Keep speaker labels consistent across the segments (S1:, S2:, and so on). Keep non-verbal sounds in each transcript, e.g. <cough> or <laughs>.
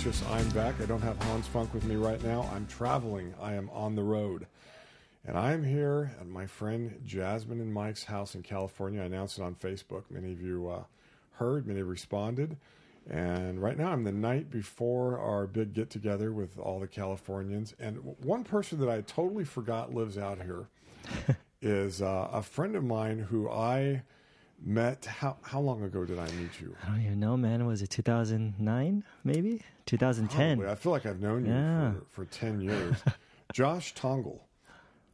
S1: we, just I'm back. I don't have Hans Funk with me right now. I'm traveling. I am on the road. And I am here at my friend Jasmine and Mike's house in California. I announced it on Facebook. Many of you uh, heard, many responded. And right now I'm the night before our big get together with all the Californians. And one person that I totally forgot lives out here <laughs> is uh, a friend of mine who I met how how long ago did I meet you?
S2: I don't even know, man. Was it 2009? Maybe 2010.
S1: Probably. I feel like I've known you
S2: Yeah.
S1: for, for ten years. <laughs> Josh Tongol,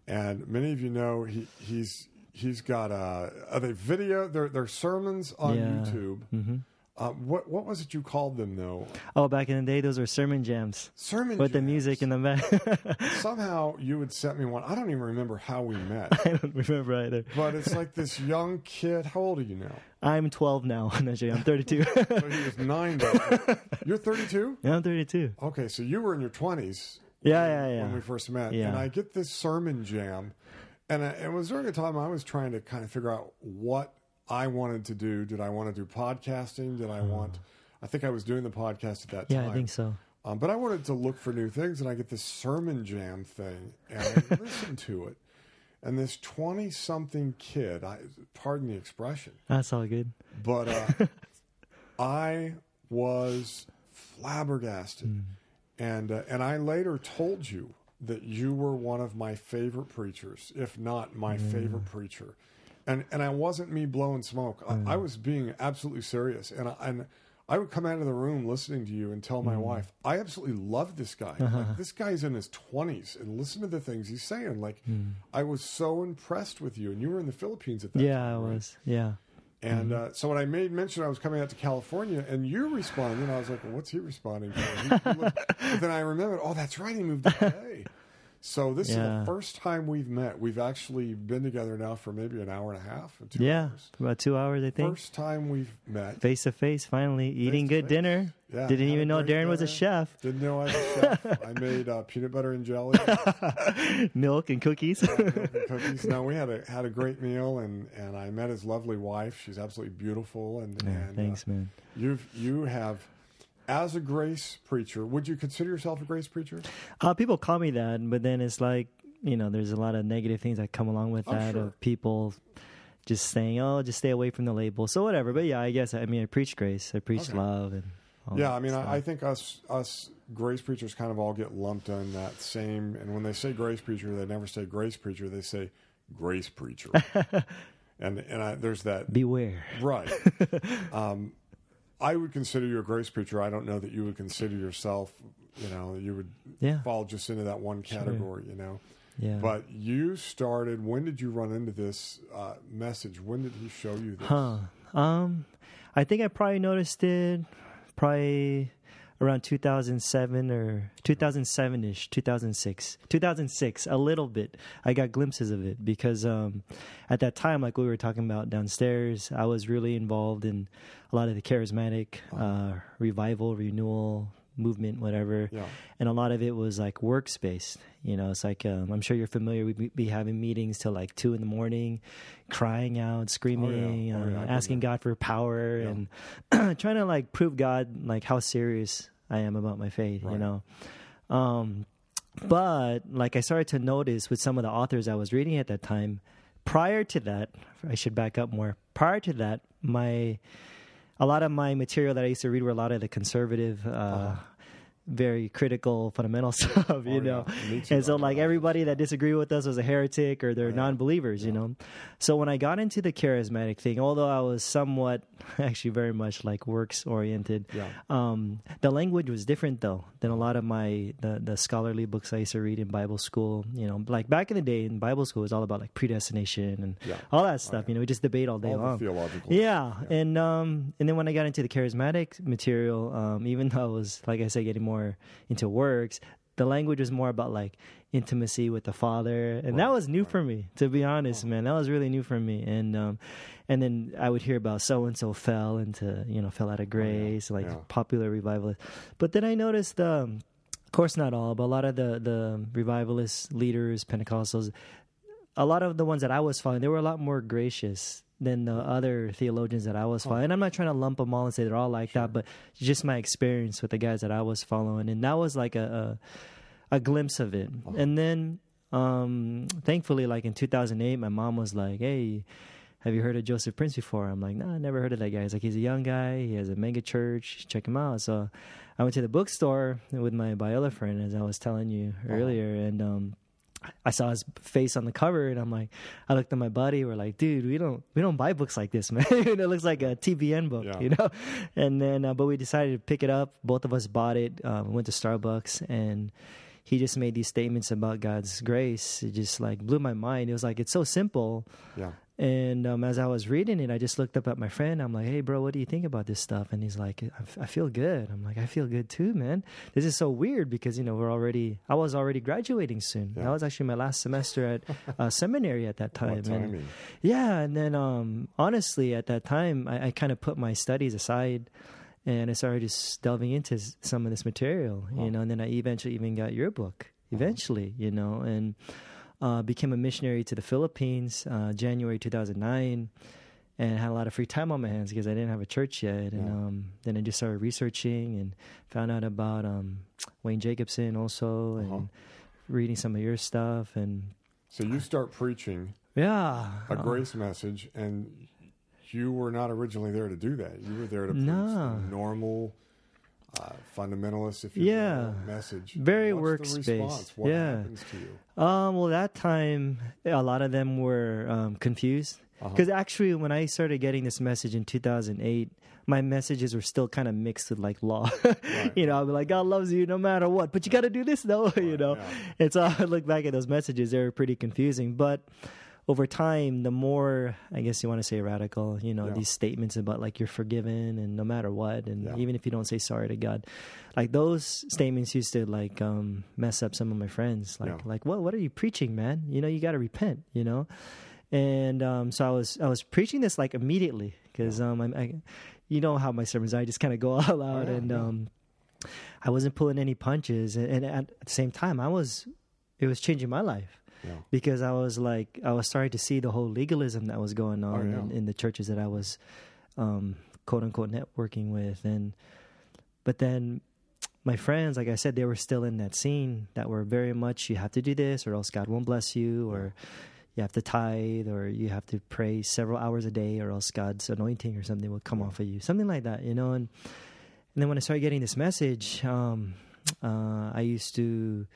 S1: and many of you know he he's he's got a, are they video their their sermons on
S2: Yeah.
S1: YouTube.
S2: hmm
S1: Uh, what what was it you called them though?
S2: Oh, back in the day, those were sermon jams
S1: Sermon jams
S2: with the music in the back. <laughs>
S1: Somehow you would set me one. I don't even remember how we met, <laughs>
S2: I don't remember either.
S1: but it's like this young kid. How old are you now?
S2: I'm 12 now. <laughs> I'm. I'm 32.
S1: So he was nine. then. You're 32.
S2: yeah, I'm 32.
S1: Okay, so you were in your 20s
S2: Yeah, yeah, yeah.
S1: when we first met,
S2: Yeah.
S1: and I get this sermon jam, and I, it was during a time I was trying to kind of figure out what I wanted to do. Did I want to do podcasting? Did I want? I think I was doing the podcast at that
S2: Uh-huh. Yeah,
S1: time.
S2: I think so.
S1: Um, but I wanted to look for new things, and I get this sermon jam thing, and I <laughs> listen to it, and this twenty-something kid, I, pardon the expression,
S2: That's all good.
S1: but uh, <laughs> I was flabbergasted,
S2: Hmm.
S1: and uh, and I later told you that you were one of my favorite preachers, if not my
S2: Hmm.
S1: favorite preacher, and and I wasn't me blowing smoke. I, I was being absolutely serious, and I, and. I would come out of the room listening to you and tell my
S2: Hmm.
S1: wife, I absolutely love this guy.
S2: Uh-huh.
S1: Like, this guy's in his 20s and listen to the things he's saying. Like,
S2: Hmm.
S1: I was so impressed with you. And you were in the Philippines at that time.
S2: Yeah,
S1: time.
S2: I
S1: right?
S2: was. Yeah.
S1: And
S2: Mm-hmm.
S1: uh, so when I made mention I was coming out to California, and you responded, and I was like, well, "What's he responding to?" He- he looked- but then I remembered, oh, that's right, he moved to LA. So this is the first time we've met. We've actually been together now for maybe an hour and a half, or two
S2: Yeah.
S1: hours.
S2: About two hours, I think.
S1: First time we've met.
S2: Face to face, finally. Eating
S1: to
S2: good
S1: face.
S2: dinner.
S1: Yeah,
S2: Didn't even know Darin was a chef.
S1: Didn't know I was a chef. <laughs> I made uh, peanut butter and jelly, <laughs>
S2: Milk and cookies.
S1: milk and cookies. No, we had a had a great meal, and, and I met his lovely wife. She's absolutely beautiful, and,
S2: Yeah,
S1: and uh,
S2: thanks, man.
S1: You've you have, as a grace preacher, would you consider yourself a grace preacher?
S2: Uh, people call me that, but then it's like you know, there's a lot of negative things that come along with
S1: Oh,
S2: that
S1: sure.
S2: of people just saying, "Oh, just stay away from the label." So whatever. But yeah, I guess I mean, I preach grace, I preach
S1: Okay.
S2: love, and
S1: yeah, I mean. I, I think us us grace preachers kind of all get lumped in that same. And when they say grace preacher, they never say grace preacher; they say grace preacher. <laughs> and and I, there's that
S2: beware.
S1: right. <laughs> um, I would consider you a grace preacher. I don't know that you would consider yourself. You know, you would
S2: Yeah,
S1: fall just into that one category. You know.
S2: yeah.
S1: But you started. When did you run into this uh, message? When did he show you this?
S2: Huh. Um, I think I probably noticed it probably around 2007 or 2007 ish, 2006, 2006, a little bit. I got glimpses of it because um, at that time, like we were talking about downstairs, I was really involved in a lot of the charismatic uh, revival, renewal movement, whatever
S1: Yeah.
S2: and a lot of it was like works-based. You know, it's like um, I'm sure you're familiar. We'd be- having meetings till like two in the morning, crying out, screaming,
S1: Oh, yeah,
S2: uh,
S1: I've been
S2: asking. God for power,
S1: Yeah.
S2: and <clears throat> trying to like prove God like how serious I am about my faith. You know, um, but like I started to notice with some of the authors I was reading at that time. Prior to that, I should back up more. Prior to that, my a lot of my material that I used to read were a lot of the conservative, uh, very critical, fundamental <laughs> stuff. You.
S1: Oh,
S2: know,
S1: too.
S2: and so like everybody that disagreed with us was a heretic or they're
S1: Yeah.
S2: non-believers. You know, so when I got into the charismatic thing, although I was somewhat, <laughs> actually very much like works oriented,
S1: Yeah.
S2: um, the language was different though than a lot of my the, the scholarly books I used to read in Bible school. You know, like back in the day in Bible school, it was all about like predestination and
S1: Yeah.
S2: all that stuff.
S1: yeah.
S2: You know, we just debate all day
S1: All
S2: long.
S1: the theological.
S2: Yeah. and um, and then when I got into the charismatic material, um, even though I was like I said, getting more into works, the language was more about like intimacy with the Father, and that was new
S1: right.
S2: for me, to be honest, man. That was really new for me, and um, and then I would hear about so and so fell into you know fell out of grace, like
S1: Oh, yeah.
S2: popular revivalists, but then I noticed. Um, of course, not all, but a lot of the the revivalist leaders, Pentecostals, a lot of the ones that I was following, they were a lot more gracious than the other theologians that I was following. And I'm not trying to lump them all and say they're all like that, but just my experience with the guys that I was following, and that was like a a, a glimpse of it. And then, um, thankfully, like in 2008, my mom was like, "Hey." Have you heard of Joseph Prince before? I'm like, no, nah, I never heard of that guy. He's like, he's a young guy. He has a mega church. Check him out. So I went to the bookstore with my Biola friend, as I was telling you earlier, and um, I saw his face on the cover, and I'm like, I looked at my buddy. We're like, dude, we don't we don't buy books like this, <laughs> man. it looks like a TBN book,
S1: Yeah.
S2: you know. <laughs> And then, uh, but we decided to pick it up. Both of us bought it. Um, went to Starbucks, and he just made these statements about God's grace. It just like blew my mind. It was like it's so simple.
S1: Yeah.
S2: And um, as I was reading it, I just looked up at my friend. I'm like, "Hey, bro, what do you think about this stuff?" And he's like, I, f- "I feel good." I'm like, "I feel good too, man." This is so weird because you know we're already. I was already graduating soon.
S1: Yeah.
S2: That was actually my last semester at uh, <laughs> seminary at that time. And- yeah, and then um, honestly, at that time, I, I kind of put my studies aside, and I started just delving into s- some of this material,
S1: Wow.
S2: you know. And then I eventually even got your book, eventually, you know, and uh, became a missionary to the Philippines, uh, January 2009, and had a lot of free time on my hands because I didn't have a church yet. And
S1: Yeah.
S2: um, then I just started researching and found out about um, Wayne Jacobsen also, and
S1: Uh-huh.
S2: reading some of your stuff, and
S1: So you start preaching
S2: yeah,
S1: a
S2: uh,
S1: grace message, and you were not originally there to do that. You were there to preach
S2: No.
S1: normal, uh, fundamentalist, if you
S2: Yeah.
S1: message.
S2: Very
S1: What's the
S2: works-based.
S1: response? What
S2: Yeah.
S1: happens to you?
S2: Um, well, that time, a lot of them were um, confused.
S1: Uh-huh.
S2: Because actually, when I started getting this message in 2008, my messages were still kind of mixed with like law. <laughs> you know, I'd be like, God loves you no matter what, but you got to do this though, <laughs> you know.
S1: yeah.
S2: And so <laughs> I look back at those messages, they were pretty confusing. But over time, the more, I guess you want to say radical, you know,
S1: Yeah.
S2: these statements about like you're forgiven and no matter what, and
S1: Yeah.
S2: even if you don't say sorry to God, like those statements used to like um, mess up some of my friends. Like,
S1: Yeah.
S2: like, what, what are you preaching, man? You know, you got to repent, you know? And um, so I was, I was preaching this like immediately because um, I, I, you know how my sermons are, I just kind of go <laughs> all out and um, I wasn't pulling any punches. And, and at the same time, I was, it was changing my life
S1: Yeah.
S2: because I was like I was starting to see the whole legalism that was going on
S1: Oh, yeah.
S2: in, in the churches that I was um, quote unquote networking with, and but then my friends, like I said, they were still in that scene that were very much you have to do this or else God won't bless you, or you have to tithe, or you have to pray several hours a day, or else God's anointing or something will come
S1: Yeah.
S2: off of you, something like that, you know. And and then when I started getting this message, um, uh, I used to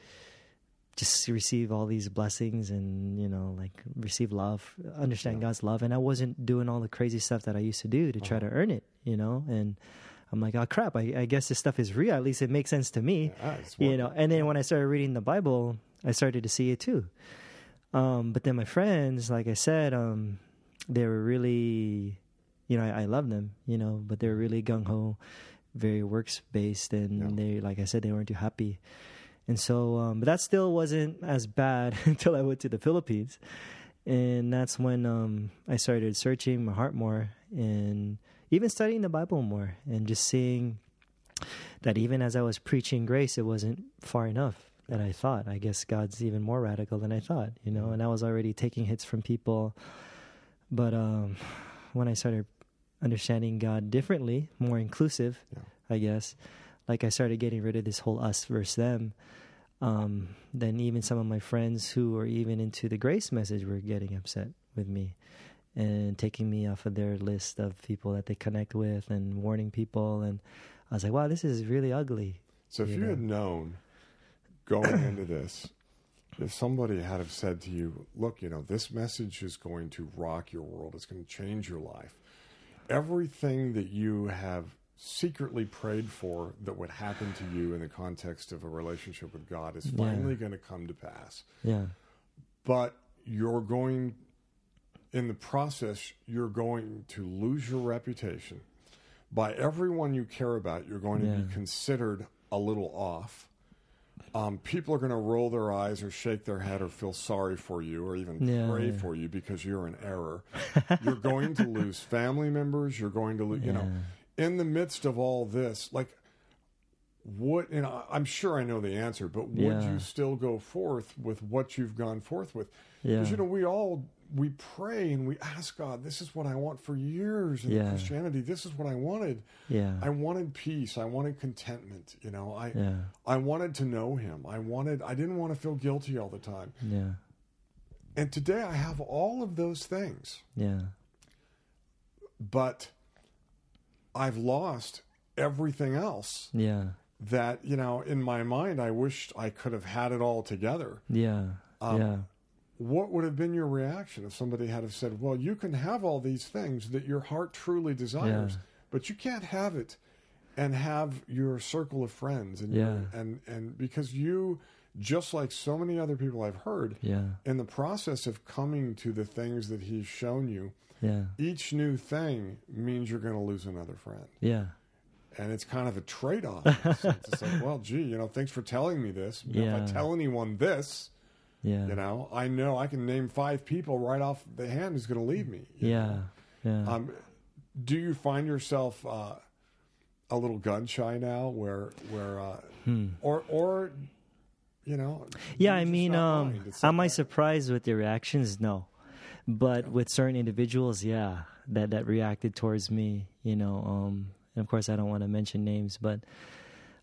S2: just receive all these blessings and you know like receive love understand
S1: Yeah.
S2: god's love. And i wasn't doing all the crazy stuff that i used to do to try
S1: Uh-huh.
S2: to earn it you know? And i'm like oh crap. I, I guess this stuff is real. At least it makes sense to me.
S1: Yeah,
S2: you know? and then when i started reading the bible i started to see it too. Um, but then my friends like i said um, they were really you know i, I love them you know but they're really gung-ho very works based and
S1: Yeah.
S2: they like i said they weren't too happy and so um, but that still wasn't as bad <laughs> until i went to the philippines. And that's when um, i started searching my heart more and even studying the bible more and just seeing that even as i was preaching grace it wasn't far enough that i thought. I guess god's even more radical than i thought you know and i was already taking hits from people. But um, when i started understanding god differently more inclusive
S1: Yeah.
S2: i guess like i started getting rid of this whole us versus them um, then even some of my friends who were even into the grace message were getting upset with me and taking me off of their list of people that they connect with and warning people and i was like wow this is really ugly
S1: So if
S2: you
S1: you,
S2: know.
S1: had known going <coughs> into this, if somebody had have said to you, "Look, you know, this message is going to rock your world. It's going to change your life. Everything that you have secretly prayed for that would happen to you in the context of a relationship with God is
S2: Yeah.
S1: finally going to come to pass."
S2: yeah
S1: but you're going in the process you're going to lose your reputation by everyone you care about you're going to
S2: Yeah.
S1: be considered a little off um, people are going to roll their eyes or shake their head or feel sorry for you or even
S2: Yeah,
S1: pray
S2: yeah.
S1: for you because you're in error <laughs> you're going to lose family members you're going to lose you know in the midst of all this like what and I- i'm sure i know the answer but would
S2: Yeah.
S1: you still go forth with what you've gone forth with
S2: yeah
S1: because you know we all we pray and we ask God, this is what I want for years in
S2: Yeah.
S1: Christianity. This is what I wanted.
S2: Yeah.
S1: I wanted peace. I wanted contentment. You know, I
S2: yeah.
S1: I wanted to know Him. I wanted. I didn't want to feel guilty all the time.
S2: Yeah.
S1: And today I have all of those things,
S2: Yeah.
S1: but I've lost everything else.
S2: Yeah.
S1: That you know, in my mind, I wished I could have had it all together.
S2: Yeah.
S1: Um,
S2: yeah.
S1: What would have been your reaction if somebody had have said, "Well, you can have all these things that your heart truly desires,
S2: Yeah.
S1: but you can't have it and have your circle of friends and
S2: Yeah.
S1: your, and and because you just like so many other people I've heard
S2: Yeah.
S1: in the process of coming to the things that he's shown you,
S2: Yeah.
S1: each new thing means you're going to lose another friend.
S2: Yeah.
S1: And it's kind of a trade off. <laughs> it's like, well, gee, you know, thanks for telling me this. You know,
S2: Yeah.
S1: If I tell anyone this,
S2: Yeah.
S1: you know, I know I can name five people right off the hand who's going to leave me. you know?
S2: Yeah. Yeah.
S1: Um, do you find yourself uh, a little gun shy now, where where uh, or or you know?
S2: Hmm. yeah, I mean, um, am I surprised with the reactions? No, but with certain individuals, yeah, that that reacted towards me, you know, um, and of course I don't want to mention names, but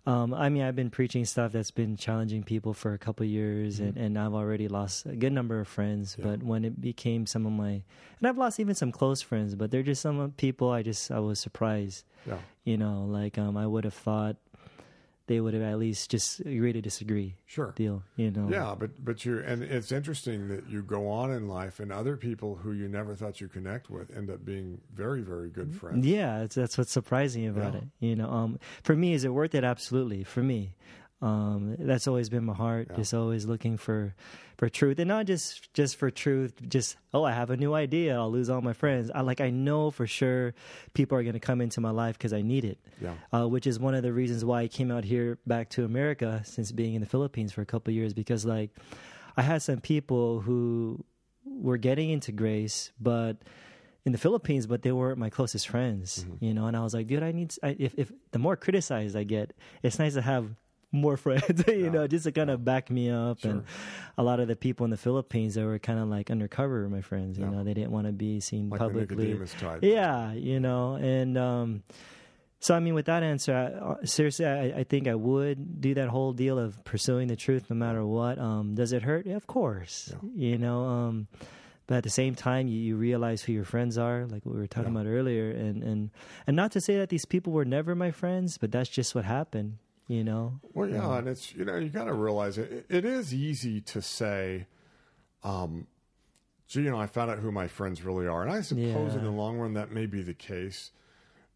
S2: um, I mean, I've been preaching stuff that's been challenging people for a couple of years, and, and I've already lost a good number of friends.
S1: Mm-hmm. Yeah.
S2: But when it became some of my, and I've lost even some close friends, but they're just some people I just I was surprised,
S1: Yeah,
S2: you know, like um, I would have thought they would have at least just agree to disagree
S1: sure.
S2: deal, you know.
S1: Yeah, but but you and it's interesting that you go on in life, and other people who you never thought you connect with end up being very very good friends.
S2: Yeah, it's, that's what's surprising about
S1: Yeah.
S2: it. You know, um, for me, is it worth it? Absolutely. For me, um, that's always been my heart.
S1: Yeah.
S2: Just always looking for for truth, and not just just for truth. Just oh, I have a new idea. I'll lose all my friends. I like I know for sure people are going to come into my life because I need it.
S1: Yeah,
S2: Uh, which is one of the reasons why I came out here back to America since being in the Philippines for a couple of years because like I had some people who were getting into grace but in the Philippines but they weren't my closest friends you know and I was like dude I need I, if if the more criticized I get it's nice to have more friends <laughs> you
S1: Yeah.
S2: know just to kind of back me up and a lot of the people in the Philippines that were kind of like undercover my friends you
S1: Yeah.
S2: know they didn't want to be seen
S1: like
S2: publicly yeah, you know, and um, so I mean, with that answer, I, uh, seriously, I, I think I would do that whole deal of pursuing the truth no matter what. Um, does it hurt? Yeah, of course, you know. Um, but at the same time, you, you realize who your friends are, like what we were talking
S1: Yeah.
S2: about earlier, and and and not to say that these people were never my friends, but that's just what happened, you know.
S1: Well, yeah, and it's you know you got to realize it. It is easy to say, um, "Gee, you know, I found out who my friends really are," and I suppose in the long run that may be the case.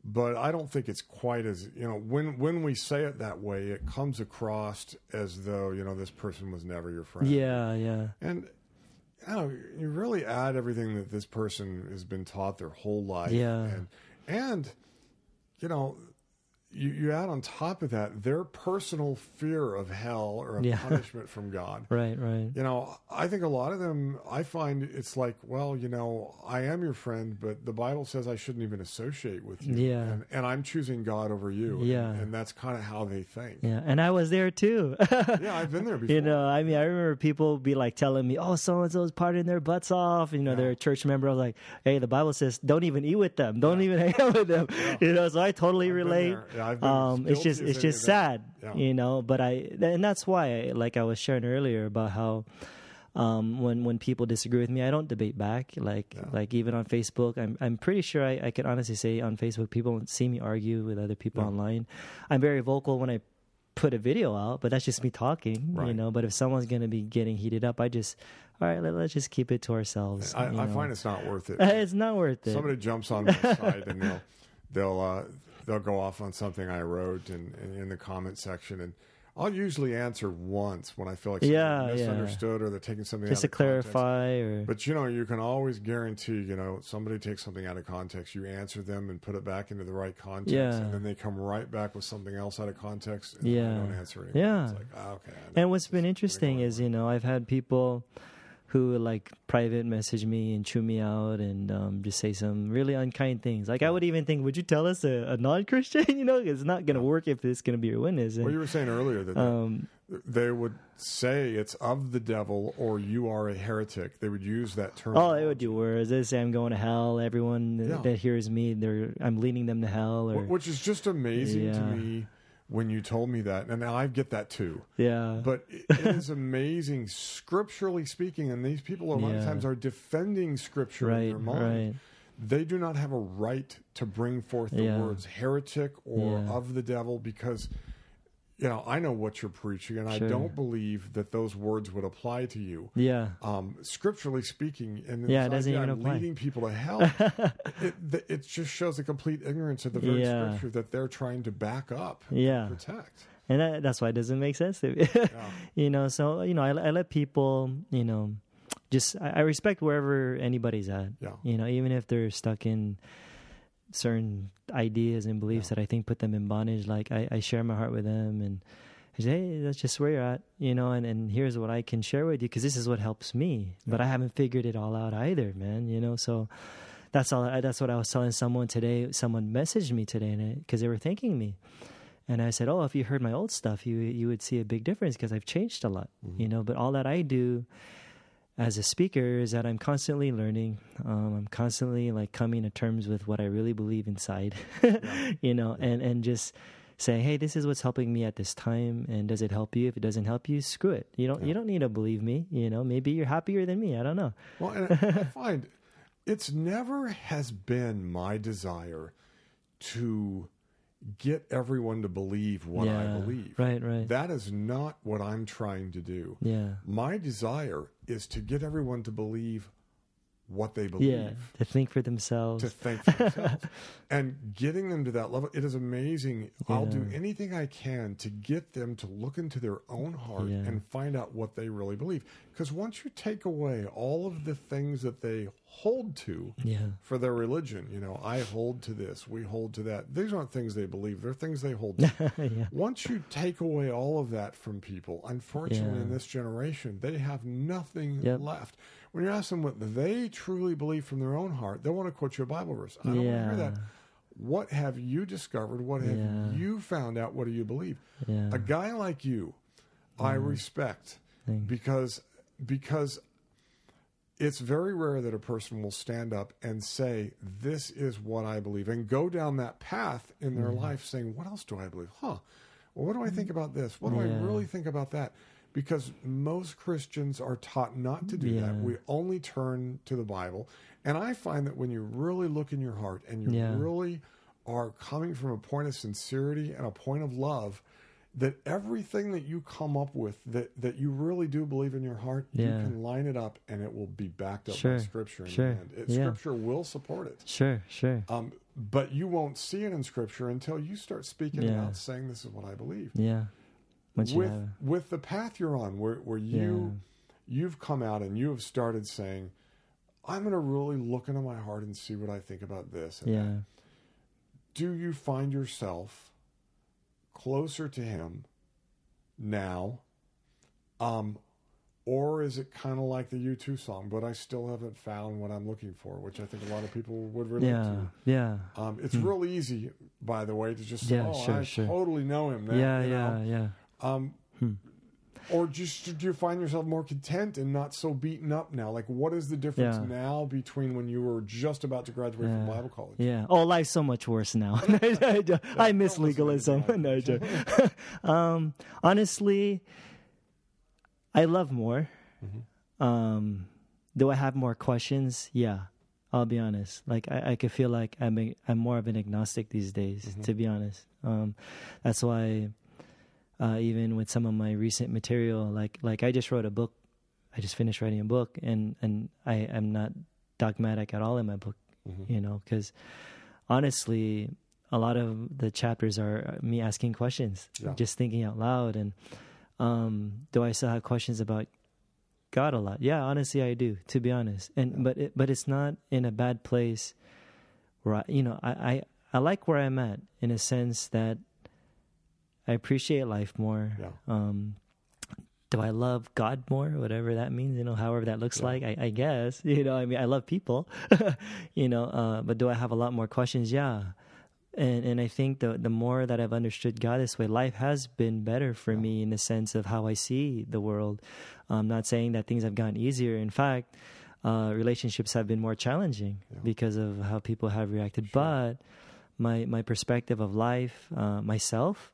S1: But I don't think it's quite as you know when when we say it that way, it comes across as though you know this person was never your friend.
S2: Yeah, yeah,
S1: and you know you really add everything that this person has been taught their whole life.
S2: Yeah.
S1: and and you know you, you add on top of that their personal fear of hell or of
S2: Yeah. <laughs>
S1: punishment from God.
S2: right, right.
S1: You know, I think a lot of them, I find it's like, well, you know, I am your friend, but the Bible says I shouldn't even associate with you.
S2: Yeah.
S1: And, and I'm choosing God over you.
S2: Yeah.
S1: And, that's kind of how they think.
S2: Yeah, and I was there too. <laughs>
S1: Yeah, I've been there before.
S2: You know, I mean, I remember people be like telling me, "Oh, so and so's partying their butts off." You know, they're a church member. I was like, "Hey, the Bible says don't even eat with them. Don't even <laughs> hang out with them." You know, so I totally
S1: I've
S2: relate.
S1: There. Yeah, I've been
S2: um, it's just, it's just sad.
S1: Yeah.
S2: You know, but I, and that's why, I, like I was sharing earlier about how. Um, when when people disagree with me, I don't debate back. Like like even on Facebook, I'm I'm pretty sure I, I can honestly say on Facebook, people don't see me argue with other people
S1: Yeah.
S2: online. I'm very vocal when I put a video out, but that's just me talking, you know. But if someone's gonna be getting heated up, I just, all right, let, us just keep it to ourselves.
S1: I, I find it's not worth it. <laughs>
S2: it's not worth it.
S1: Somebody jumps on my side and they'll <laughs> they'll uh, they'll go off on something I wrote in, in, in the comment section, and I'll usually answer once when I feel like
S2: Yeah, yeah.
S1: misunderstood or they're taking something
S2: just to
S1: out of context.
S2: clarify, or
S1: But you know, you can always guarantee, you know, somebody takes something out of context, you answer them and put it back into the right context,
S2: Yeah.
S1: and then they come right back with something else out of context, and
S2: Yeah.
S1: I don't answer anymore.
S2: Yeah.
S1: It's like, ah, okay.
S2: And what's been interesting is, you know, I've had people who would like private message me and chew me out and um, just say some really unkind things. Like I would even think, would you tell us a, a non-Christian? <laughs> you know, it's not going to work if it's going to be your witness. And,
S1: Well, you were saying earlier that they-
S2: um,
S1: they would say it's of the devil or you are a heretic. They would use that term.
S2: Oh, they would do words. They say I'm going to hell. Everyone
S1: Yeah.
S2: that hears me, they're I'm leading them to hell. Or
S1: Which is just amazing to me when you told me that. And I get that too.
S2: yeah,
S1: But it it is <laughs> amazing, scripturally speaking, and these people a lot of times are defending scripture in their mind.
S2: right.
S1: They do not have a right to bring forth the
S2: Yeah.
S1: words heretic or
S2: Yeah.
S1: of the devil because, you know, I know what you're preaching, and I don't believe that those words would apply to you.
S2: Yeah,
S1: Um, scripturally speaking, and
S2: Yeah, it doesn't even apply.
S1: leading people to hell. <laughs> it, it just shows a complete ignorance of the very
S2: Yeah.
S1: scripture that they're trying to back up,
S2: Yeah.
S1: and protect.
S2: and that, that's why it doesn't make sense <laughs> to me. you know, so you know, I, I let people, you know, just I, I respect wherever anybody's at.
S1: Yeah.
S2: You know, even if they're stuck in certain ideas and beliefs
S1: Yeah.
S2: that I think put them in bondage, like I, I share my heart with them and I say, hey, that's just where you're at, you know, and, and here's what I can share with you because this is what helps me. But I haven't figured it all out either, man, you know, so that's all. I, that's what I was telling someone today. Someone messaged me today and I because they were thanking me. And I said, "Oh, if you heard my old stuff, you you would see a big difference because I've changed a lot, mm-hmm. you know. But all that I do as a speaker is that I'm constantly learning. Um, I'm constantly like coming to terms with what I really believe inside, <laughs> you know, and and just saying, "Hey, this is what's helping me at this time, and does it help you? If it doesn't help you, screw it. You don't you don't need to believe me. You know, maybe you're happier than me. I don't know.
S1: Well, and I, I find it's never has been my desire to get everyone to believe what I believe.
S2: Right, right.
S1: That is not what I'm trying to do.
S2: yeah,
S1: My desire is to get everyone to believe what they believe.
S2: yeah. To think for themselves.
S1: To think <laughs> for themselves. and getting them to that level, it is amazing. I'll do anything I can to get them to look into their own heart
S2: Yeah.
S1: and find out what they really believe. Because once you take away all of the things that they hold to
S2: yeah,
S1: for their religion, you know, I hold to this, we hold to that. These aren't things they believe, they're things they hold to. <laughs>
S2: yeah,
S1: Once you take away all of that from people, unfortunately,
S2: Yeah.
S1: in this generation, they have nothing
S2: Yep.
S1: left. When you ask them what they truly believe from their own heart, they want to quote you a Bible verse. I don't want to hear that. What have you discovered? What have you found out? What do you believe? A guy like you, I respect
S2: Thanks.
S1: because because it's very rare that a person will stand up and say, This is what I believe, and go down that path in their mm-hmm. life saying, What else do I believe? Huh. Well, what do I think mm-hmm. about this? What do I really think about that? Because most Christians are taught not to do that. We only turn to the Bible. And I find that when you really look in your heart and you
S2: Yeah.
S1: really are coming from a point of sincerity and a point of love, that everything that you come up with that, that you really do believe in your heart, you can line it up and it will be backed up
S2: Sure.
S1: by Scripture. In
S2: Sure.
S1: the end. It,
S2: Yeah.
S1: Scripture will support it.
S2: Sure, sure.
S1: Um, but you won't see it in Scripture until you start speaking
S2: Yeah.
S1: out, saying, "This is what I believe."
S2: Yeah. Once
S1: with
S2: have,
S1: with the path you're on, where where you you've come out and you have started saying, "I'm going to really look into my heart and see what I think about this." And that."
S2: yeah,
S1: Do you find yourself closer to Him now, um, or is it kind of like the U2 song? But I still haven't found what I'm looking for, which I think a lot of people would relate
S2: yeah,
S1: to.
S2: yeah,
S1: Um, it's real easy, by the way, to just say,
S2: Yeah,
S1: "Oh,
S2: sure,
S1: I
S2: sure.
S1: totally know him." Now,
S2: yeah,
S1: you know?
S2: yeah, yeah.
S1: Um, Or just do you find yourself more content and not so beaten up now? Like, what is the difference
S2: Yeah.
S1: now between when you were just about to graduate from Bible college?
S2: Yeah. Oh, life's so much worse now. <laughs> I <laughs> miss
S1: don't listen to
S2: legalism. <laughs> no, joke. um, honestly, I love more.
S1: Mm-hmm.
S2: Um, do I have more questions? Yeah, I'll be honest. Like I, I could feel like I'm a, I'm more of an agnostic these days.
S1: Mm-hmm.
S2: To be honest, um, that's why uh, even with some of my recent material, like like I just wrote a book. I just finished writing a book, and and I am not dogmatic at all in my book.
S1: Mm-hmm.
S2: You know, because honestly, a lot of the chapters are me asking questions,
S1: Yeah.
S2: just thinking out loud. And um, do I still have questions about God a lot? Yeah, honestly, I do. To be honest, and but it, but it's not in a bad place. Where I, you know, I, I I like where I'm at in a sense that I appreciate life more.
S1: Yeah.
S2: Um, do I love God more? Whatever that means, you know, however that looks
S1: Yeah.
S2: like, I, I guess, <laughs> you know, I mean, I love people, <laughs> you know, uh, but do I have a lot more questions? Yeah. And, and I think the, the more that I've understood God this way, life has been better for me in the sense of how I see the world. I'm not saying that things have gotten easier. In fact, uh, relationships have been more challenging
S1: Yeah.
S2: because of how people have reacted.
S1: Sure.
S2: But my my perspective of life, uh, myself,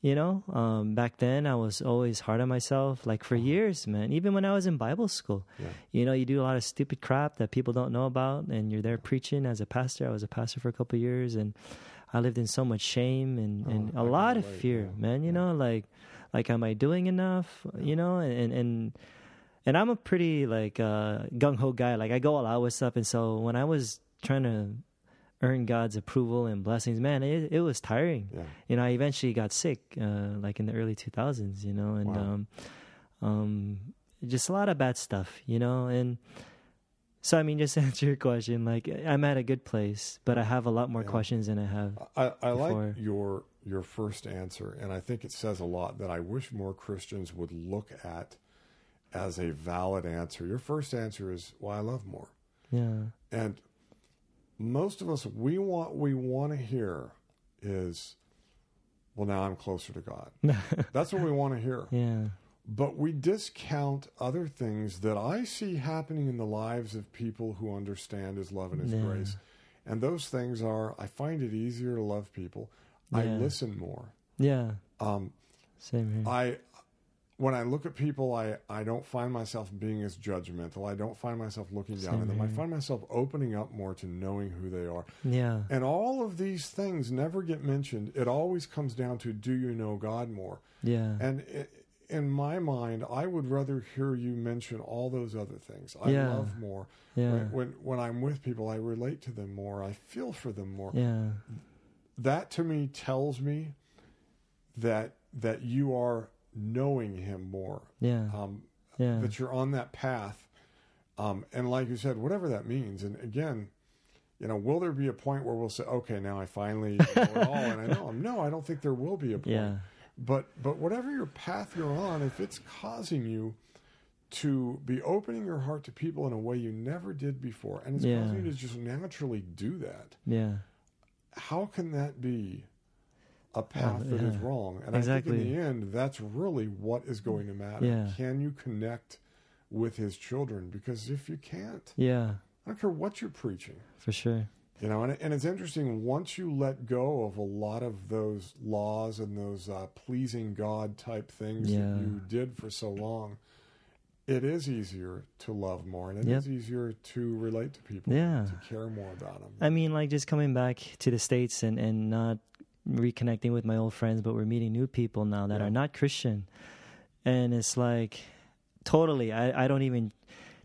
S2: you know, um, back then I was always hard on myself. Like for years, man. Even when I was in Bible school,
S1: Yeah.
S2: you know, you do a lot of stupid crap that people don't know about, and you're there preaching as a pastor. I was a pastor for a couple of years, and I lived in so much shame and,
S1: Oh,
S2: and a lot of
S1: relate,
S2: fear,
S1: yeah,
S2: man. You
S1: yeah.
S2: know, like like am I doing enough? You know, and and and I'm a pretty like uh, gung ho guy. Like I go all out with stuff, and so when I was trying to earn God's approval and blessings, man, it, it was tiring.
S1: Yeah.
S2: You know, I eventually got sick, uh, like in the early 2000s. You know, and
S1: Wow.
S2: um, um, just a lot of bad stuff. You know, and so I mean, just <laughs> answer your question, like I'm at a good place, but I have a lot more
S1: Yeah.
S2: questions than I have.
S1: I, I like your your first answer, and I think it says a lot that I wish more Christians would look at as a valid answer. Your first answer is, "Well, I love more,"
S2: Yeah,
S1: and most of us we want we want to hear is, "Well, now I'm closer to God." <laughs> That's what we want to hear.
S2: yeah,
S1: But we discount other things that I see happening in the lives of people who understand His love and His
S2: Yeah.
S1: grace. And those things are I find it easier to love people. I listen more.
S2: yeah.
S1: Um,
S2: Same here.
S1: I when I look at people, I, I don't find myself being as judgmental. I don't find myself looking down
S2: Same
S1: on them. I find myself opening up more to knowing who they are.
S2: yeah,
S1: And all of these things never get mentioned. It always comes down to do you know God more?
S2: yeah,
S1: And i in my mind, I would rather hear you mention all those other things. I
S2: Yeah.
S1: love more.
S2: yeah,
S1: When, when when I'm with people, I relate to them more. I feel for them more.
S2: yeah,
S1: That to me tells me that that you are knowing Him more.
S2: yeah,
S1: Um,
S2: yeah,
S1: that you're on that path. Um, and like you said, whatever that means. And again, you know, will there be a point where we'll say, okay, now I finally know it all and I know him? <laughs> No, I don't think there will be a point.
S2: yeah,
S1: But but whatever your path you're on, if it's causing you to be opening your heart to people in a way you never did before, and it's
S2: Yeah.
S1: causing you to just naturally do that,
S2: yeah,
S1: how can that be a path that is
S2: yeah.
S1: wrong? And I think in the end, that's really what is going to matter.
S2: Yeah.
S1: Can you connect with his children? Because if you can't,
S2: yeah,
S1: I don't care what you're preaching.
S2: for sure.
S1: You know, and, and it's interesting once you let go of a lot of those laws and those uh, pleasing God type things
S2: Yeah.
S1: that you did for so long, it is easier to love more and it is
S2: Yep.
S1: easier to relate to people,
S2: Yeah.
S1: to care more about them.
S2: I mean, like just coming back to the states and and not reconnecting with my old friends, but we're meeting new people now that
S1: Yeah.
S2: are not Christian, and it's like totally. I I don't even.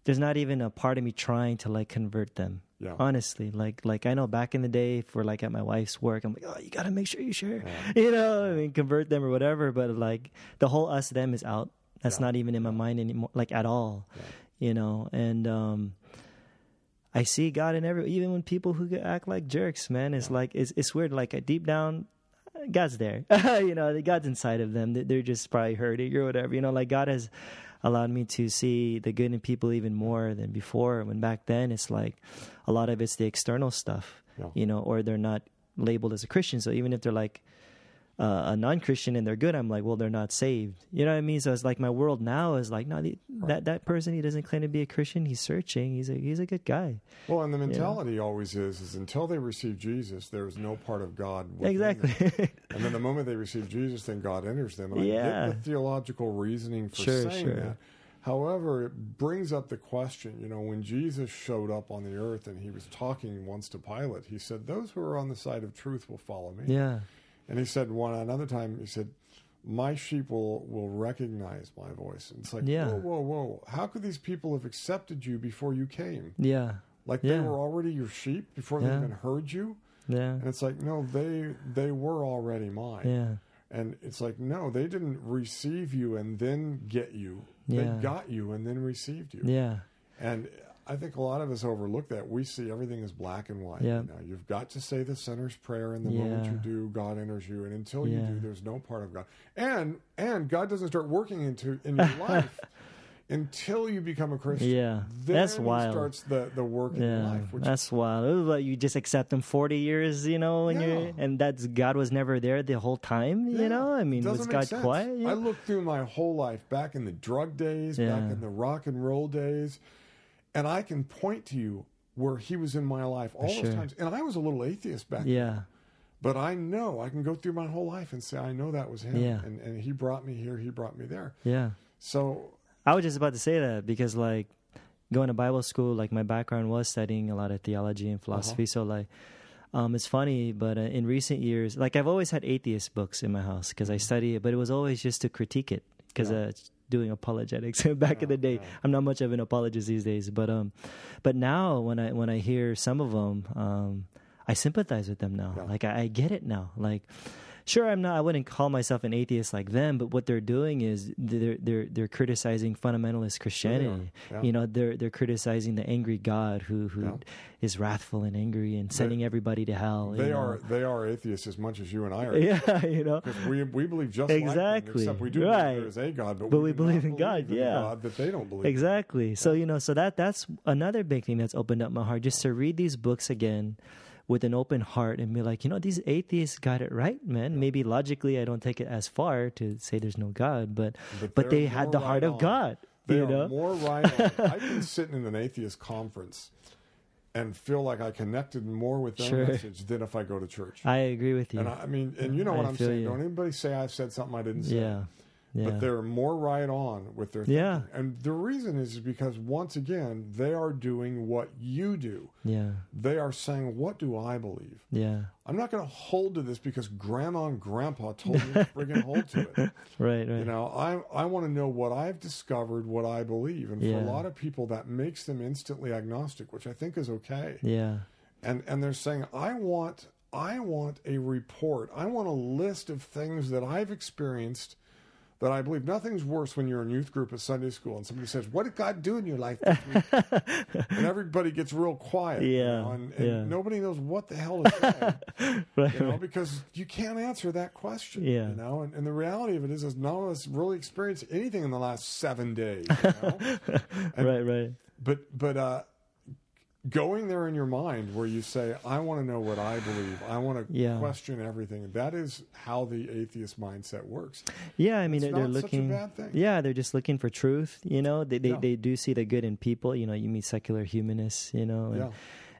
S2: There's not even a part of me trying to like convert them.
S1: yeah.
S2: Honestly, like like I know back in the day, if we're like at my wife's work, I'm like, oh, you gotta make sure you share,
S1: Yeah. <laughs>
S2: you know, I mean, convert them or whatever. But like the whole us them is out. That's not even in my mind anymore, like at all, you know. And um, I see God in every, even when people who act like jerks, man. It's like it's it's weird. Like deep down, God's there, <laughs> you know. God's inside of them. They- They're just probably hurting or whatever, you know. Like God has allowed me to see the good in people even more than before. When back then, it's like a lot of it's the external stuff,
S1: Yeah.
S2: you know, or they're not labeled as a Christian. So even if they're like uh, a non-Christian and they're good, I'm like, well, they're not saved. You know what I mean? So it's like my world now is like, no, the, that that person he doesn't claim to be a Christian. He's searching. He's a he's a good guy.
S1: Well, and the mentality always is, is until they receive Jesus, there is no part of God.
S2: Exactly. <laughs>
S1: And then the moment they receive Jesus, then God enters them. And I
S2: Yeah.
S1: get the theological reasoning for
S2: Sure,
S1: saying
S2: sure.
S1: that. However, it brings up the question, you know, when Jesus showed up on the earth and he was talking once to Pilate, he said, Those who are on the side of truth will follow me.
S2: yeah.
S1: And he said one another time, he said, My sheep will, will recognize my voice. And it's like,
S2: Yeah.
S1: whoa, whoa, whoa. How could these people have accepted you before you came?
S2: Yeah.
S1: Like they were already your sheep before they even heard you?
S2: Yeah.
S1: And it's like, no, they they were already mine.
S2: Yeah.
S1: And it's like, no, they didn't receive you and then get you.
S2: Yeah.
S1: They got you and then received you.
S2: Yeah.
S1: And I think a lot of us overlook that. We see everything as black and white.
S2: Yeah.
S1: You know, you've got to say the sinner's prayer, and the moment you do, God enters you, and until you do, there's no part of God. And and God doesn't start working into in your life <laughs> until you become a Christian.
S2: Yeah.
S1: then
S2: That's wild.
S1: starts the the work in
S2: Yeah,
S1: life. Which
S2: that's wild. It was like you just accept them forty years, you know, and
S1: Yeah.
S2: and that's God was never there the whole time,
S1: Yeah.
S2: you know. I mean,
S1: Doesn't
S2: was God
S1: sense.
S2: quiet? Yeah.
S1: I looked through my whole life back in the drug days, back in the rock and roll days, and I can point to you where he was in my life all
S2: sure.
S1: those times. And I was a little atheist back then.
S2: yeah,
S1: But I know I can go through my whole life and say, I know that was him.
S2: Yeah.
S1: And, and he brought me here, he brought me there.
S2: yeah.
S1: So,
S2: I was just about to say that because like going to Bible school, like my background was studying a lot of theology and philosophy. So like, um, it's funny, but uh, in recent years, like I've always had atheist books in my house because I study it, but it was always just to critique it because
S1: Yeah.
S2: uh, doing apologetics <laughs> back in the day. I'm not much of an apologist these days, but um, but now when I when I hear some of them, um, I sympathize with them now.
S1: Yeah.
S2: Like I, I get it now. Like. Sure, I'm not. I wouldn't call myself an atheist like them, but what they're doing is they're they're they're criticizing fundamentalist Christianity.
S1: Yeah.
S2: You know, they're they're criticizing the angry God who who is
S1: Yeah.
S2: wrathful and angry and sending everybody to hell.
S1: they
S2: you know.
S1: are they are atheists as much as you and I are.
S2: Yeah, you know.
S1: We, we believe just like them,
S2: Exactly.
S1: except we do
S2: Right.
S1: believe there is a God, but,
S2: But
S1: we,
S2: we believe in God,
S1: in
S2: yeah.
S1: God that they don't believe. in.
S2: Exactly. So you know, so that that's another big thing that's opened up my heart, just to read these books again with an open heart and be like, you know, these atheists got it right, man. Maybe logically, I don't take it as far to say there's no God, but
S1: But
S2: but,
S1: they're
S2: had the heart
S1: right
S2: of
S1: on.
S2: God.
S1: They
S2: you know.
S1: more right. I've been <laughs> sitting in an atheist conference and feel like I connected more with their
S2: Sure.
S1: message than if I go to church.
S2: I agree with you.
S1: and I, I mean, and you know what
S2: I
S1: I'm saying.
S2: you.
S1: Don't anybody say I've said something I didn't say.
S2: yeah. Yeah.
S1: But they're more right on with their
S2: Yeah.
S1: And the reason is because once again, they are doing what you do.
S2: yeah.
S1: They are saying, What do I believe?
S2: Yeah.
S1: I'm not going to hold to this because grandma and grandpa told me to friggin' hold to it. <laughs>
S2: Right, right.
S1: You know, I I want to know what I've discovered, what I believe, and for a lot of people, that makes them instantly agnostic, which I think is okay.
S2: yeah.
S1: And and they're saying, I want I want a report, I want a list of things that I've experienced that I believe. Nothing's worse when you're in youth group at Sunday school and somebody says, "What did God do in your life?" <laughs> And everybody gets real quiet. you
S2: Yeah,
S1: know, and, and
S2: yeah.
S1: nobody knows what the hell <laughs> to say <laughs>
S2: Right.
S1: you know, because you can't answer that question.
S2: Yeah.
S1: You know, and, and the reality of it is, is none of us really experienced anything in the last seven days. You know? and-
S2: right, right.
S1: But but uh, going there in your mind where you say, I want to know what I believe. I want to
S2: Yeah.
S1: question everything. That is how the atheist mindset works.
S2: Yeah, I mean they're, they're
S1: such a
S2: looking. Yeah, they're just looking for truth. You know, they they,
S1: Yeah.
S2: they do see the good in people. You know, you meet secular humanists. You know, and,
S1: Yeah.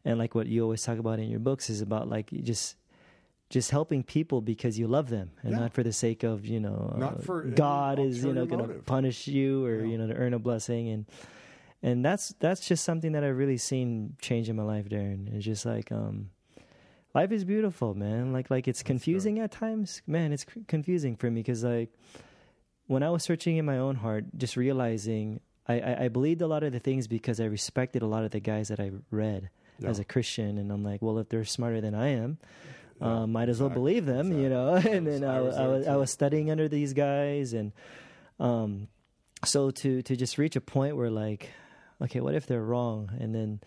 S2: and like what you always talk about in your books is about like just just helping people because you love them and
S1: Yeah.
S2: not for the sake of you know
S1: Not
S2: uh,
S1: for
S2: God is you know going to punish you or
S1: Yeah.
S2: you know to earn a blessing and and that's that's just something that I've really seen change in my life, Darin. It's just like um life is beautiful, man. Like like it's confusing at times. Man, it's c- confusing for me because like when I was searching in my own heart, just realizing I, I, I believed a lot of the things because I respected a lot of the guys that I read
S1: Yeah.
S2: as a Christian, and I'm like, well, if they're smarter than I am,
S1: Yeah,
S2: um, might as well believe them, you know. <laughs> and then
S1: I
S2: I,
S1: was- I was
S2: I was studying under these guys, and um, so to to just reach a point where like, okay, what if they're wrong? And then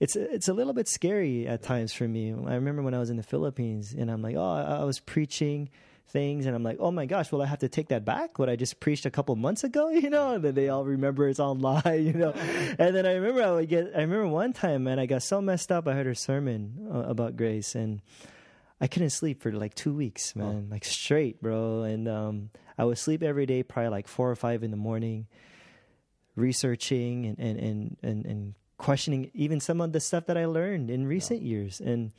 S2: it's it's a little bit scary at times for me. I remember when I was in the Philippines, and I'm like, oh, I, was preaching things and I'm like, oh my gosh, will I have to take that back? What I just preached a couple months ago, <laughs> you know? And then they all remember it's all lie, <laughs> you know? and then I remember I would get, I remember one time, man, I got so messed up. I heard a sermon uh, about grace and I couldn't sleep for like two weeks, man, like straight, bro. And um, I would sleep every day, probably like four or five in the morning, researching and, and, and, and, and questioning even some of the stuff that I learned in recent years. And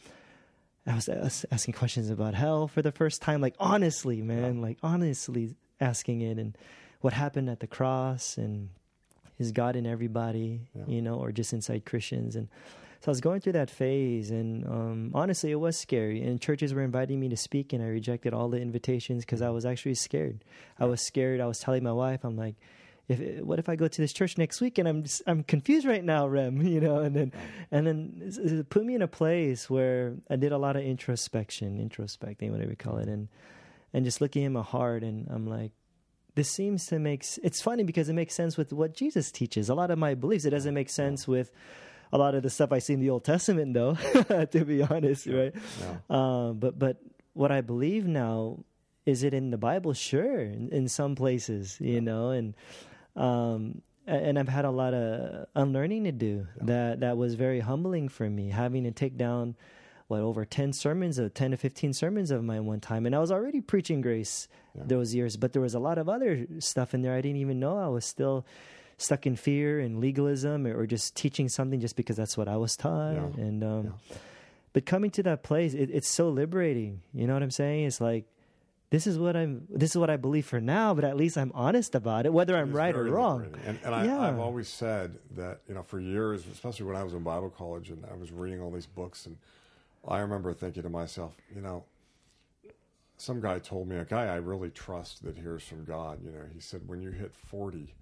S2: I was, I was asking questions about hell for the first time, like honestly, man, like honestly asking it and what happened at the cross and is God in everybody,
S1: Yeah.
S2: you know, or just inside Christians. And so I was going through that phase, and um, honestly, it was scary. And churches were inviting me to speak, and I rejected all the invitations because I was actually scared. I was scared. I was telling my wife, I'm like, if what if I go to this church next week and I'm just, I'm confused right now, Rem, <laughs> you know, and then and then put me in a place where I did a lot of introspection, introspecting, whatever you call it, and and just looking in my heart, and I'm like, this seems to make it's funny because it makes sense with what Jesus teaches. A lot of my beliefs, it doesn't make sense with a lot of the stuff I see in the Old Testament, though. <laughs> to be honest, right?
S1: Yeah.
S2: Um, but but what I believe now is it in the Bible? Sure, in, in some places, you know, and um, and I've had a lot of unlearning to do. That that was very humbling for me, having to take down what over ten sermons, of ten to fifteen sermons of mine one time, and I was already preaching grace those years, but there was a lot of other stuff in there I didn't even know. I was still stuck in fear and legalism, or just teaching something just because that's what I was taught,
S1: Yeah.
S2: and um, but coming to that place, it, it's so liberating. You know what I'm saying? It's like this is what I'm. This is what I believe for now. But at least I'm honest about it, whether I'm right or wrong.
S1: And, and I,
S2: Yeah.
S1: I've always said that, you know, for years, especially when I was in Bible college and I was reading all these books, and I remember thinking to myself, you know, some guy told me, a guy I really trust that hears from God, you know, he said, when you hit 40,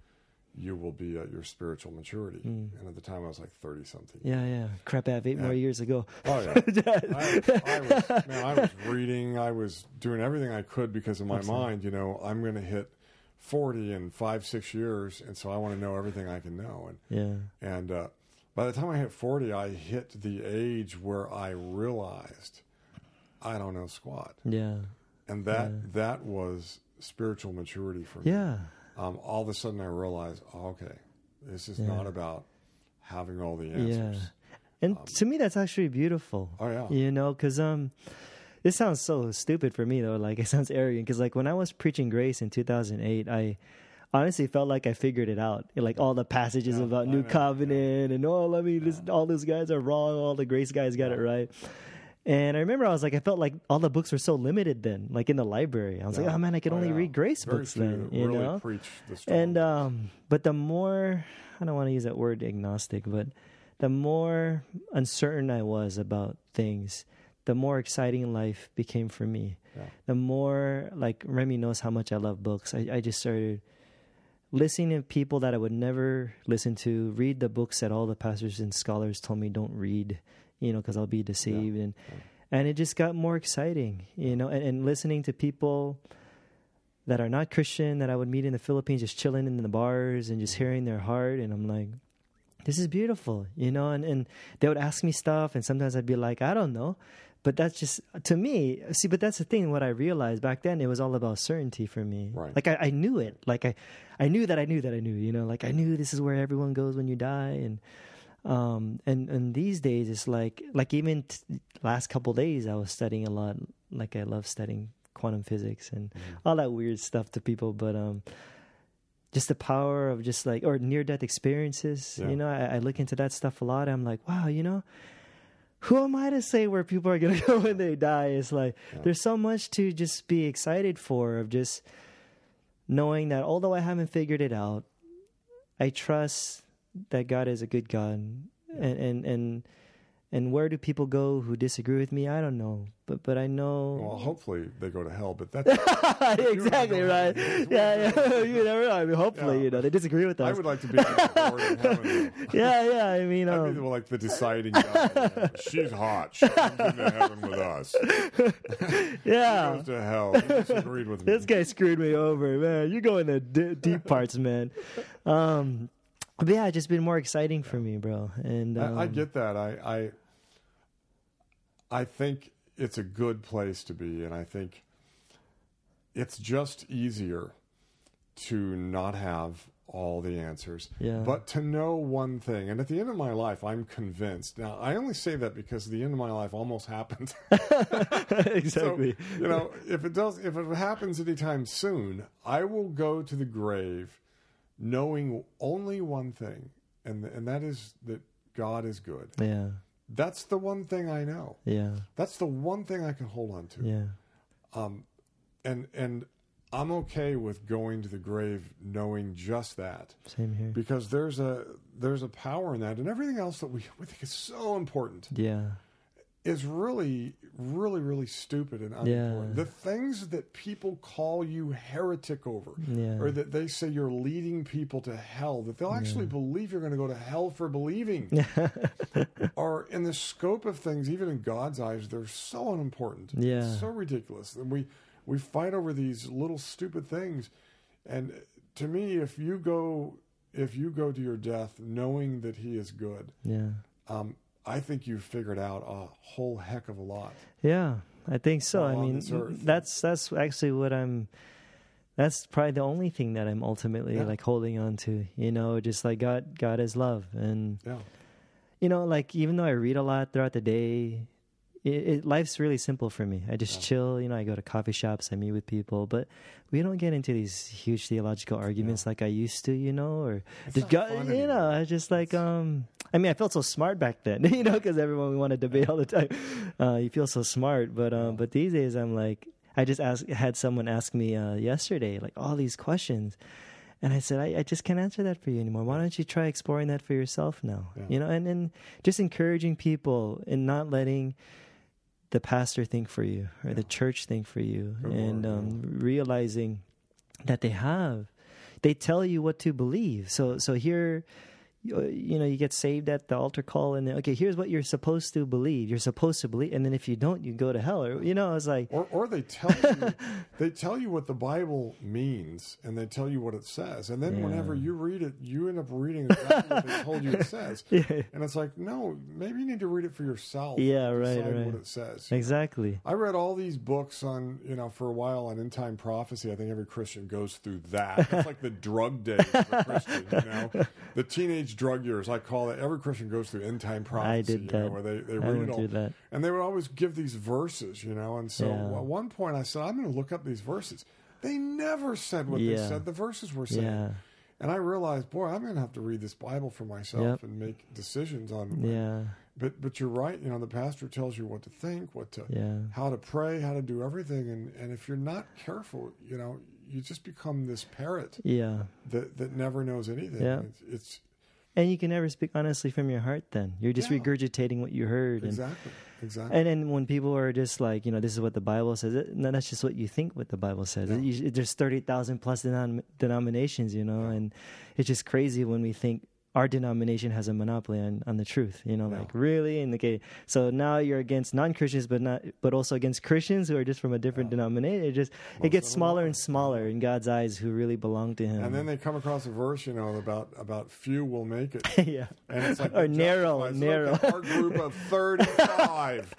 S1: you will be at your spiritual maturity. And at the time, I was like 30 something.
S2: Yeah, yeah. Crap, I have eight more years ago.
S1: Oh yeah, <laughs> I, I was man. I was reading. I was doing everything I could because in my mind, you know, I'm going to hit forty in five, six years, and so I want to know everything I can know. And
S2: Yeah,
S1: and uh, by the time I hit forty, I hit the age where I realized I don't know squat,
S2: yeah,
S1: and that that was spiritual maturity for me.
S2: yeah,
S1: Um, all of a sudden, I realized, oh, okay, this is
S2: Yeah.
S1: not about having all the answers. yeah.
S2: And to me, that's actually beautiful.
S1: Oh yeah,
S2: You know, because um, this sounds so stupid for me though. Like <laughs> it sounds arrogant. Because like when I was preaching grace in 2008, I honestly felt like I figured it out. Like all the passages
S1: Yeah,
S2: about
S1: I
S2: New
S1: know.
S2: Covenant and oh, let me listen, all those guys are wrong. All the grace guys got it right. And I remember I was like, I felt like all the books were so limited then, like in the library. I was like, oh man, I could
S1: Oh,
S2: only
S1: yeah.
S2: read grace
S1: Very
S2: books then, you
S1: really
S2: know.
S1: preach the strong
S2: And um, but the more I don't want to use that word agnostic, but the more uncertain I was about things, the more exciting life became for me.
S1: Yeah.
S2: The more like Remy knows how much I love books. I, I just started listening to people that I would never listen to, read the books that all the pastors and scholars told me don't read, you know, because I'll be deceived and and it just got more exciting, you know, and, and listening to people that are not Christian that I would meet in the Philippines, just chilling in the bars and just hearing their heart. And I'm like, this is beautiful, you know, and, and they would ask me stuff. And sometimes I'd be like, I don't know. But that's just, to me, see, but that's the thing. What I realized back then, it was all about certainty for me.
S1: Right.
S2: Like I, I knew it. Like I, I knew that I knew that I knew, you know, like I knew this is where everyone goes when you die. And, um, and, and these days it's like, like even t- last couple days, I was studying a lot. Like I love studying quantum physics and all that weird stuff to people, but, um, just the power of just like or near death experiences
S1: Yeah.
S2: you know I, I look into that stuff a lot i'm like wow you know who am i to say where people are going <laughs> to go when they die it's like there's so much to just be excited for of just knowing that although i haven't figured it out i trust that god is a good god and and and and where do people go who disagree with me i don't know but but i know
S1: Well, hopefully they go to hell, but that's. <laughs>
S2: exactly right. Yeah, yeah. <laughs> you never know. I mean, hopefully,
S1: Yeah.
S2: you know, they disagree with us.
S1: I would like to be <laughs> heaven.
S2: yeah, yeah. I mean,
S1: I'd be
S2: um,
S1: like the deciding guy. you. She's hot. She comes into heaven with us.
S2: yeah.
S1: Goes to hell. He disagreed with me.
S2: This guy screwed me over, man. You're going to d- deep parts, man. Um, but yeah, it's just been more exciting for me, bro. And um,
S1: I, I get that. I, I I think it's a good place to be, and I think it's just easier to not have all the answers,
S2: Yeah.
S1: but to know one thing. And at the end of my life, I'm convinced. Now, I only say that because the end of my life almost <laughs> happened. <laughs>
S2: exactly.
S1: So, you know, if it does, if it happens anytime soon, I will go to the grave knowing only one thing, and and that is that God is good.
S2: yeah,
S1: That's the one thing I know.
S2: yeah,
S1: That's the one thing I can hold on to.
S2: yeah, Um,
S1: And and I'm okay with going to the grave knowing just that
S2: same here.
S1: because there's a there's a power in that, and everything else that we, we think is so important
S2: Yeah,
S1: is really, really, really stupid and unimportant.
S2: Yeah.
S1: The things that people call you heretic over,
S2: Yeah.
S1: or that they say you're leading people to hell, that they'll actually believe you're going to go to hell for believing, <laughs> are in the scope of things, even in God's eyes, they're so unimportant.
S2: Yeah.
S1: It's so ridiculous. And we, we fight over these little stupid things. And to me, if you go if you go to your death knowing that He is good,
S2: Yeah.
S1: um, I think you've figured out a whole heck of a lot.
S2: Yeah, I think so. I mean, that's that's actually what I'm. That's probably the only thing that I'm ultimately
S1: Yeah.
S2: like holding on to. You know, just like God, God is love, and
S1: Yeah,
S2: you know, like even though I read a lot throughout the day, it, it life's really simple for me. I just
S1: Yeah.
S2: chill. You know, I go to coffee shops, I meet with people, but we don't get into these huge theological arguments like I used to. You know, or
S1: It's not
S2: God, you know. I just like um. I mean, I felt so smart back then, <laughs> you know, because everyone we want to debate all the time. Uh, you feel so smart, but um, but these days I'm like, I just asked, had someone ask me uh, yesterday, like all these questions, and I said, I, I just can't answer that for you anymore. Why don't you try exploring that for yourself now?
S1: Yeah.
S2: You know, and and just encouraging people and not letting the pastor think for you or the church think for you,
S1: Good
S2: and
S1: word,
S2: um, realizing that they have, they tell you what to believe. So so here. You you know, you get saved at the altar call, and then okay, here's what you're supposed to believe. You're supposed to believe, and then if you don't, you go to hell. Or you know, it's like,
S1: or or they tell you <laughs> they tell you what the Bible means, and they tell you what it says, and then
S2: Yeah.
S1: whenever you read it, you end up reading exactly what they told you it says. <laughs>
S2: yeah,
S1: And it's like, no, maybe you need to read it for yourself.
S2: Yeah, right, right.
S1: What it says.
S2: exactly.
S1: I read all these books on, you know, for a while on end time prophecy. I think every Christian goes through that. It's like the drug days of a Christian, you know, <laughs> the teenage drug years. I call it. Every Christian goes through end time prophecy.
S2: I did
S1: you know, where they, they
S2: I
S1: read
S2: went
S1: it all.
S2: through that.
S1: And they would always give these verses, you know. And so
S2: Yeah.
S1: at one point I said, I'm going to look up these verses. They never said what they said the verses were saying.
S2: Yeah,
S1: And I realized, boy, I'm going to have to read this Bible for myself
S2: Yep.
S1: and make decisions on.
S2: yeah,
S1: But but you're right. You know, the pastor tells you what to think, what to
S2: yeah,
S1: how to pray, how to do everything, and and if you're not careful, you know, you just become this parrot
S2: yeah.
S1: that that never knows anything.
S2: Yeah.
S1: It's, it's
S2: And you can never speak honestly from your heart. Then you're just
S1: Yeah.
S2: regurgitating what you heard, and
S1: exactly exactly.
S2: and then when people are just like, you know, this is what the Bible says. it- No, that's just what you think. What the Bible says.
S1: Yeah.
S2: You- there's thirty thousand plus denom- denominations, you know,
S1: Yeah.
S2: and it's just crazy when we think our denomination has a monopoly on, on the truth. You know,
S1: Yeah.
S2: like really. And okay, so now you're against non-Christians, but not, but also against Christians who are just from a different
S1: Yeah.
S2: denomination. It just
S1: Most
S2: it gets smaller and smaller in God's eyes who really belong to Him.
S1: and then they come across a verse, you know, about about few will make it, <laughs>
S2: yeah.
S1: and it's like
S2: Or narrow,
S1: it's
S2: narrow.
S1: Like our group of thirty-five <laughs>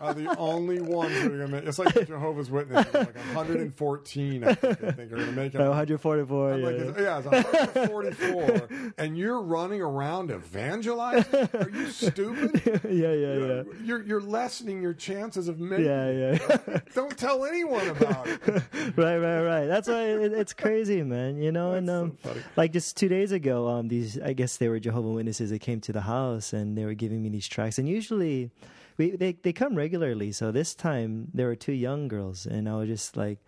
S1: are the only ones who are going to make. It's like the Jehovah's Witnesses, like 114. I think they think are going to make it.
S2: Oh, 144.
S1: I'm
S2: yeah.
S1: like, it's, yeah, it's 144, and you're running around evangelizing? Are you <laughs> stupid?
S2: yeah, yeah, yeah.
S1: You're you're lessening your chances of making.
S2: Yeah, yeah.
S1: Don't tell anyone about it. <laughs>
S2: right, right, right. That's why it, it's crazy, man. You know, and
S1: That's so
S2: um,
S1: funny.
S2: like just two days ago, um, these I guess they were Jehovah Witnesses. They came to the house and they were giving me these tracks. And usually, we they they come regularly. So this time there were two young girls, and I was just like.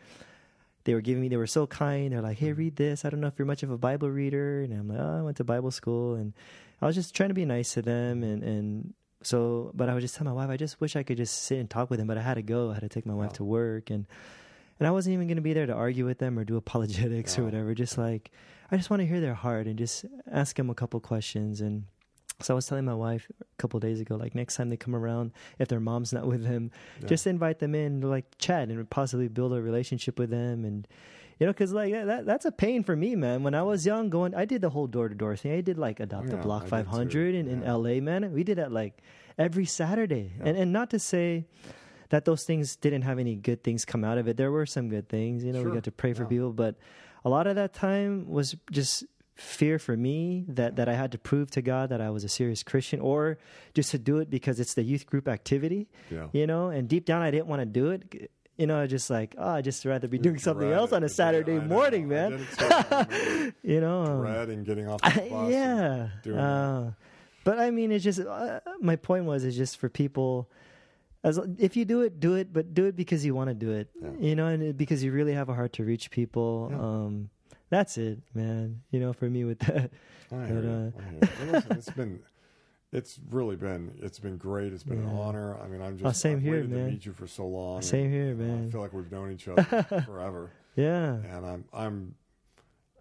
S2: They were giving me. They were so kind. They're like, "Hey, mm. read this. I don't know if you're much of a Bible reader." And I'm like, "Oh, I went to Bible school." And I was just trying to be nice to them. And and so, but I was just telling my wife, I just wish I could just sit and talk with them. But I had to go. I had to take my wife to work, and and I wasn't even going to be there to argue with them or do <laughs> apologetics or whatever. Just like I just want to hear their heart and just ask them a couple questions. And so I was telling my wife a couple days ago, like next time they come around, if their mom's not <laughs> with them,
S1: Yeah.
S2: just invite them in to like chat and possibly build a relationship with them and. You know, because like that, that, that's a pain for me, man. When I was young, going, I did the whole door to door thing. I did like adopt
S1: Oh,
S2: a block five hundred in, in L.A. Man, we did that like every Saturday,
S1: Yeah.
S2: and and not to say that those things didn't have any good things come out of it. There were some good things, you know.
S1: Sure.
S2: We got to pray for people, but a lot of that time was just fear for me that that I had to prove to God that I was a serious Christian, or just to do it because it's the youth group activity,
S1: Yeah.
S2: you know. And deep down, I didn't want to do it. You know, just like oh, I just rather be doing something
S1: Dread
S2: else on a Saturday
S1: know.
S2: morning, man.
S1: did it too. I remember
S2: You know, um,
S1: Dreading getting off <laughs> the bus. and
S2: yeah. Uh, but I mean, it's just uh, my point was it's just for people. As if you do it, do it, but do it because you want to do it.
S1: Yeah.
S2: You know, and because you really have a heart to reach people.
S1: Yeah.
S2: Um, that's it, man. You know, for me with that.
S1: I
S2: But, uh,
S1: I hear. Listen, it's been, it's really been, it's been great. It's been an honor. I mean, I'm just,
S2: Oh, same
S1: I've
S2: here,
S1: waited
S2: man.
S1: to meet you for so long.
S2: Same here,
S1: uh,
S2: man.
S1: I feel like we've known each <laughs> other forever,
S2: Yeah.
S1: and I'm, I'm,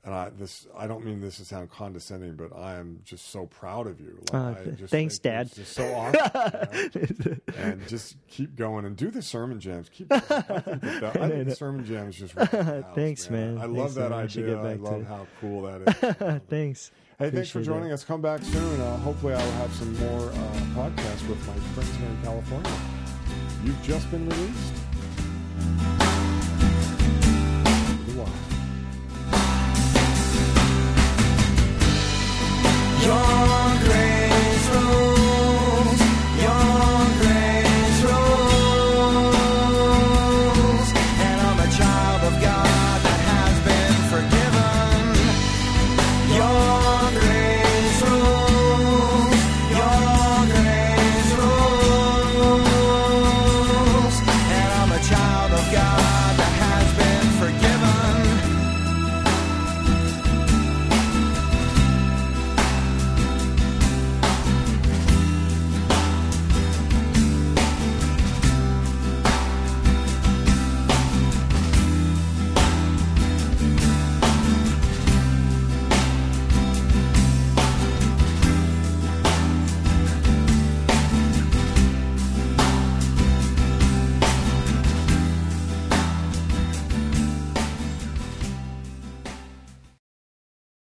S1: and I this I don't mean this to sound condescending, but I am just so proud of you. Like,
S2: Uh,
S1: just
S2: thanks, Dad.
S1: Just so awesome, you know? <laughs> and just keep going and do the sermon jams. Keep. I think, that, that- I think the sermon jams just. the <laughs> house,
S2: Thanks, man.
S1: I
S2: Thanks,
S1: love that. Idea.
S2: get
S1: I love
S2: it.
S1: how cool that <laughs> is.
S2: Thanks.
S1: Hey, thanks for joining
S2: it.
S1: us. Come back soon. Uh, hopefully, I will have some more uh, podcasts with my friends here in California. You've just been released.